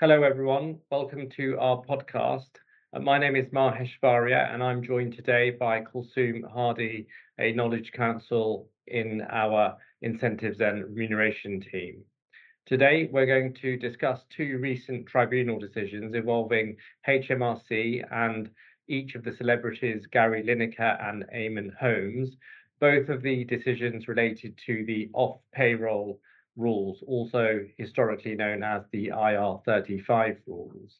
Hello, everyone. Welcome to our podcast. Uh, my name is Mahesh Varia, and I'm joined today by Kulsoom Hadi, a Knowledge Counsel in our Incentives and Remuneration team. Today, we're going to discuss two recent tribunal decisions involving HMRC and each of the celebrities, Gary Lineker and Eamonn Holmes, both of the decisions related to the off payroll rules, also historically known as the IR35 rules.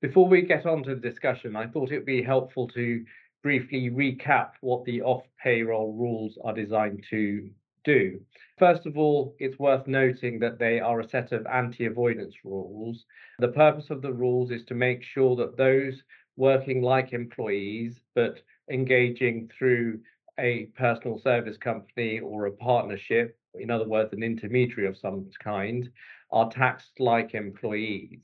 Before we get on to the discussion, I thought it would be helpful to briefly recap what the off payroll rules are designed to do. First of all, it's worth noting that they are a set of anti avoidance rules. The purpose of the rules is to make sure that those working like employees but engaging through a personal service company or a partnership in other words, an intermediary of some kind, are taxed like employees.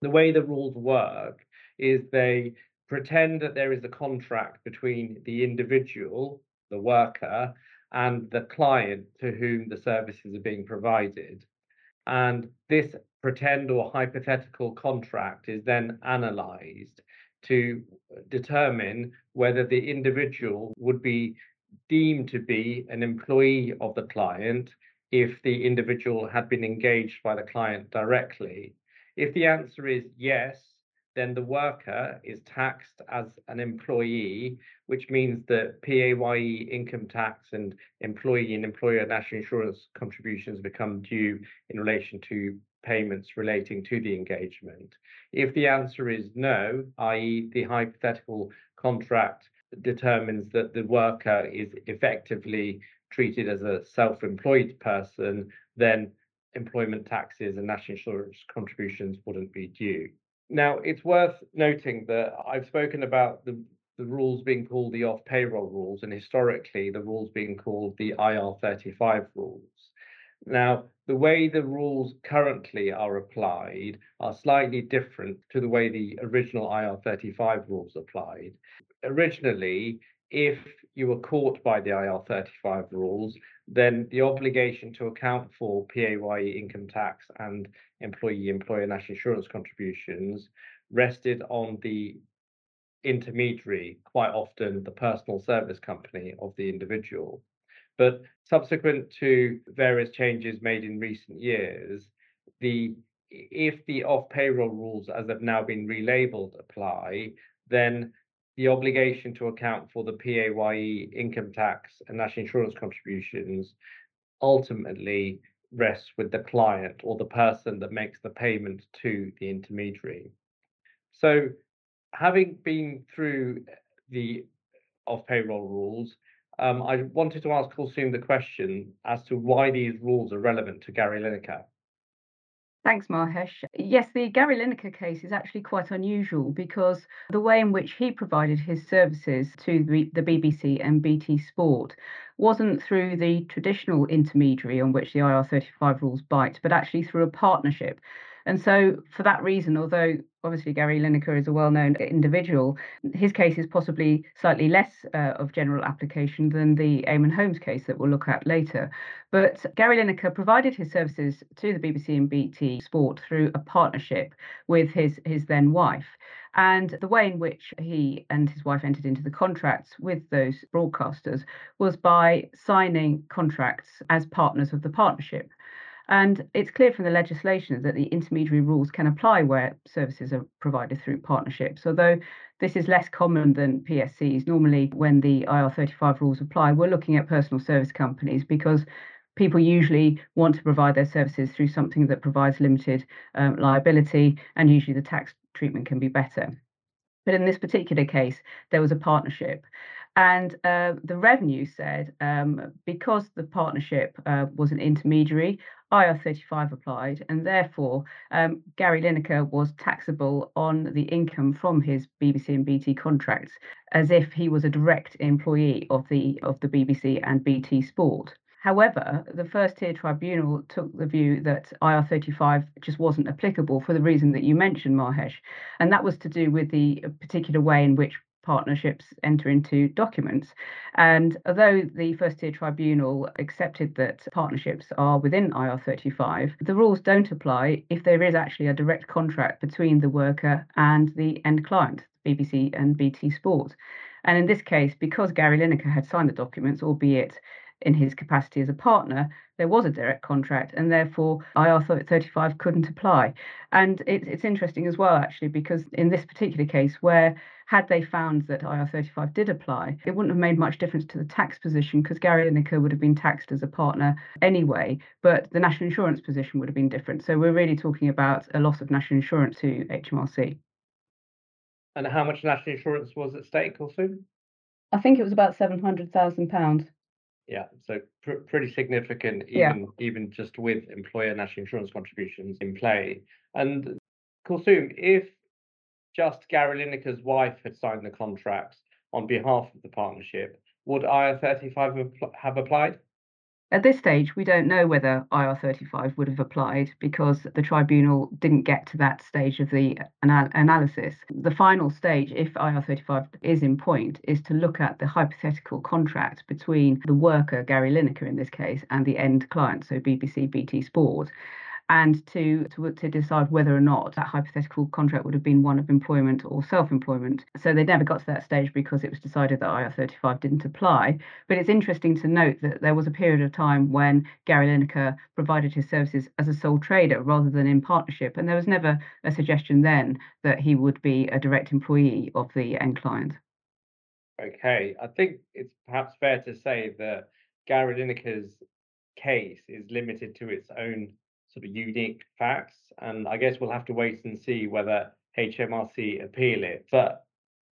The way the rules work is they pretend that there is a contract between the individual, the worker, and the client to whom the services are being provided. And this pretend or hypothetical contract is then analyzed to determine whether the individual would be deemed to be an employee of the client if the individual had been engaged by the client directly. If the answer is yes, then the worker is taxed as an employee, which means that PAYE income tax and employee and employer national insurance contributions become due in relation to payments relating to the engagement. If the answer is no, i.e., the hypothetical contract determines that the worker is effectively treated as a self-employed person, then employment taxes and national insurance contributions wouldn't be due. Now, it's worth noting that I've spoken about the, the rules being called the off payroll rules, and historically, the rules being called the IR 35 rules. Now, the way the rules currently are applied are slightly different to the way the original IR 35 rules applied originally, if you were caught by the IR35 rules, then the obligation to account for PAYE income tax and employee employer national insurance contributions rested on the intermediary, quite often the personal service company of the individual. But subsequent to various changes made in recent years, the if the off payroll rules as they've now been relabeled apply, then the obligation to account for the PAYE income tax and national insurance contributions ultimately rests with the client or the person that makes the payment to the intermediary. So, having been through the off payroll rules, um, I wanted to ask Kulsoom the question as to why these rules are relevant to Gary Lineker. Thanks, Mahesh. Yes, the Gary Lineker case is actually quite unusual because the way in which he provided his services to the, BBC and BT Sport wasn't through the traditional intermediary on which the IR35 rules bite, but actually through a partnership. And so, for that reason, although obviously Gary Lineker is a well known individual, his case is possibly slightly less uh, of general application than the Eamonn Holmes case that we'll look at later. But Gary Lineker provided his services to the BBC and BT Sport through a partnership with his, his then wife. And the way in which he and his wife entered into the contracts with those broadcasters was by signing contracts as partners of the partnership. And it's clear from the legislation that the intermediary rules can apply where services are provided through partnerships, although this is less common than PSCs. Normally, when the IR35 rules apply, we're looking at personal service companies because people usually want to provide their services through something that provides limited um, liability, and usually the tax treatment can be better. But in this particular case, there was a partnership. And uh, the revenue said um, because the partnership uh, was an intermediary, IR35 applied, and therefore um, Gary Lineker was taxable on the income from his BBC and BT contracts as if he was a direct employee of the of the BBC and BT Sport. However, the first tier tribunal took the view that IR35 just wasn't applicable for the reason that you mentioned, Mahesh, and that was to do with the particular way in which partnerships enter into documents. And although the first tier tribunal accepted that partnerships are within IR35, the rules don't apply if there is actually a direct contract between the worker and the end client, BBC and BT Sport. And in this case, because Gary Lineker had signed the documents, albeit in his capacity as a partner, there was a direct contract, and therefore IR 35 couldn't apply. And it, it's interesting as well, actually, because in this particular case, where had they found that IR 35 did apply, it wouldn't have made much difference to the tax position because Gary Lineker would have been taxed as a partner anyway, but the national insurance position would have been different. So we're really talking about a loss of national insurance to HMRC. And how much national insurance was at stake, also? I think it was about seven hundred thousand pounds. Yeah, so pr- pretty significant, even yeah. even just with employer national insurance contributions in play. And Kulsoom, if just Gary Lineker's wife had signed the contracts on behalf of the partnership, would IR35 have applied? At this stage, we don't know whether IR35 would have applied because the tribunal didn't get to that stage of the anal- analysis. The final stage, if IR35 is in point, is to look at the hypothetical contract between the worker, Gary Lineker in this case, and the end client, so BBC BT Sport and to, to, to decide whether or not that hypothetical contract would have been one of employment or self-employment. So they never got to that stage because it was decided that IR35 didn't apply. But it's interesting to note that there was a period of time when Gary Lineker provided his services as a sole trader rather than in partnership, and there was never a suggestion then that he would be a direct employee of the end client. Okay, I think it's perhaps fair to say that Gary Lineker's case is limited to its own sort of unique facts. And I guess we'll have to wait and see whether HMRC appeal it. But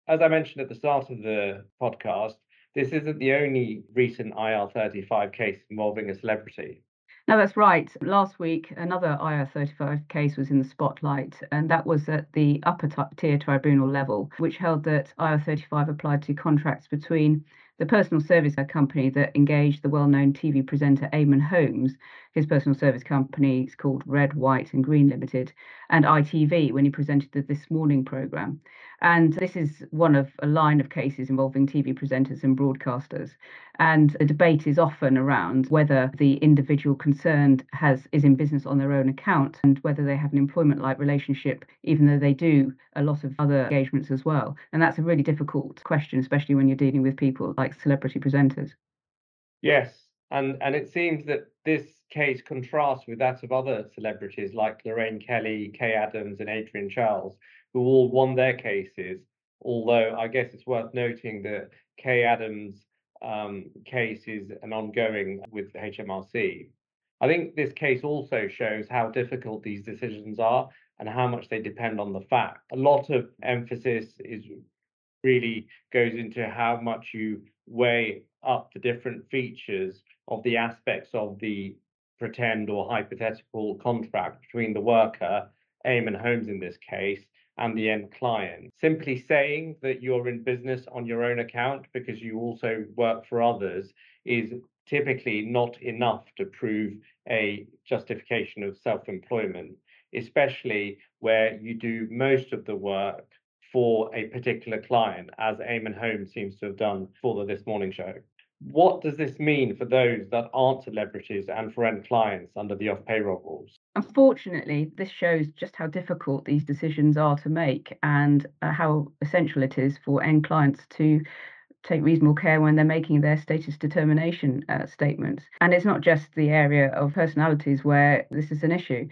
as I mentioned at the start of the podcast, this isn't the only recent IR35 case involving a celebrity. No, that's right. Last week, another IR35 case was in the spotlight, and that was at the upper tier tribunal level, which held that IR35 applied to contracts between the personal service company that engaged the well known TV presenter Eamonn Holmes. His personal service company is called Red, White and Green Limited, and ITV when he presented the This Morning programme. And this is one of a line of cases involving TV presenters and broadcasters. And the debate is often around whether the individual concerned has is in business on their own account and whether they have an employment like relationship, even though they do a lot of other engagements as well. And that's a really difficult question, especially when you're dealing with people like celebrity presenters. Yes, and and it seems that this case contrasts with that of other celebrities like Lorraine Kelly, Kaye Adams, and Adrian Chiles, who all won their cases. Although I guess it's worth noting that Kaye Adams' um, case is an ongoing with HMRC. I think this case also shows how difficult these decisions are and how much they depend on the fact. A lot of emphasis is really goes into how much you weigh up the different features of the aspects of the pretend or hypothetical contract between the worker, Eamonn Holmes in this case, and the end client. Simply saying that you're in business on your own account because you also work for others is typically not enough to prove a justification of self employment, especially where you do most of the work for a particular client, as Eamonn Holmes seems to have done for the This Morning Show. What does this mean for those that aren't celebrities and for end clients under the off payroll rules? Unfortunately, this shows just how difficult these decisions are to make and uh, how essential it is for end clients to take reasonable care when they're making their status determination uh, statements. And it's not just the area of personalities where this is an issue.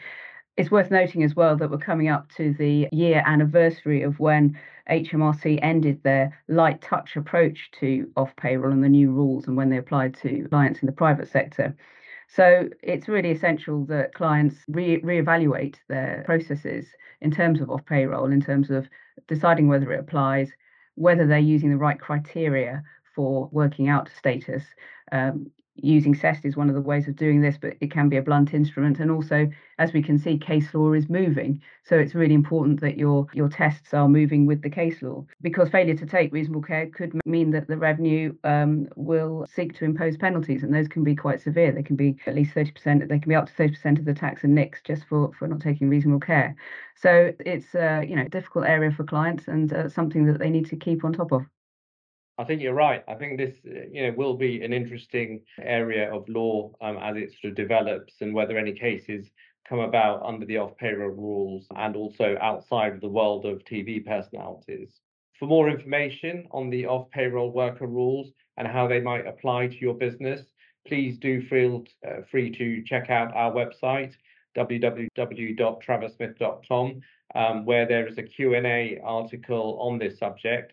It's worth noting as well that we're coming up to the year anniversary of when HMRC ended their light touch approach to off payroll and the new rules and when they applied to clients in the private sector. So it's really essential that clients re- reevaluate their processes in terms of off payroll, in terms of deciding whether it applies, whether they're using the right criteria for working out status. Um, using CEST is one of the ways of doing this, but it can be a blunt instrument. And also, as we can see, case law is moving. So it's really important that your, your tests are moving with the case law because failure to take reasonable care could mean that the revenue um, will seek to impose penalties, and those can be quite severe. They can be at least 30%, they can be up to 30% of the tax and NICs just for, for not taking reasonable care. So it's uh, you know, a difficult area for clients and uh, something that they need to keep on top of. I think you're right. I think this, uh, you know, will be an interesting area of law um, as it sort of develops, and whether any cases come about under the off payroll rules and also outside of the world of TV personalities. For more information on the off payroll worker rules and how they might apply to your business, please do feel uh, free to check out our website www.traverssmith.com um, where there is a Q&A article on this subject.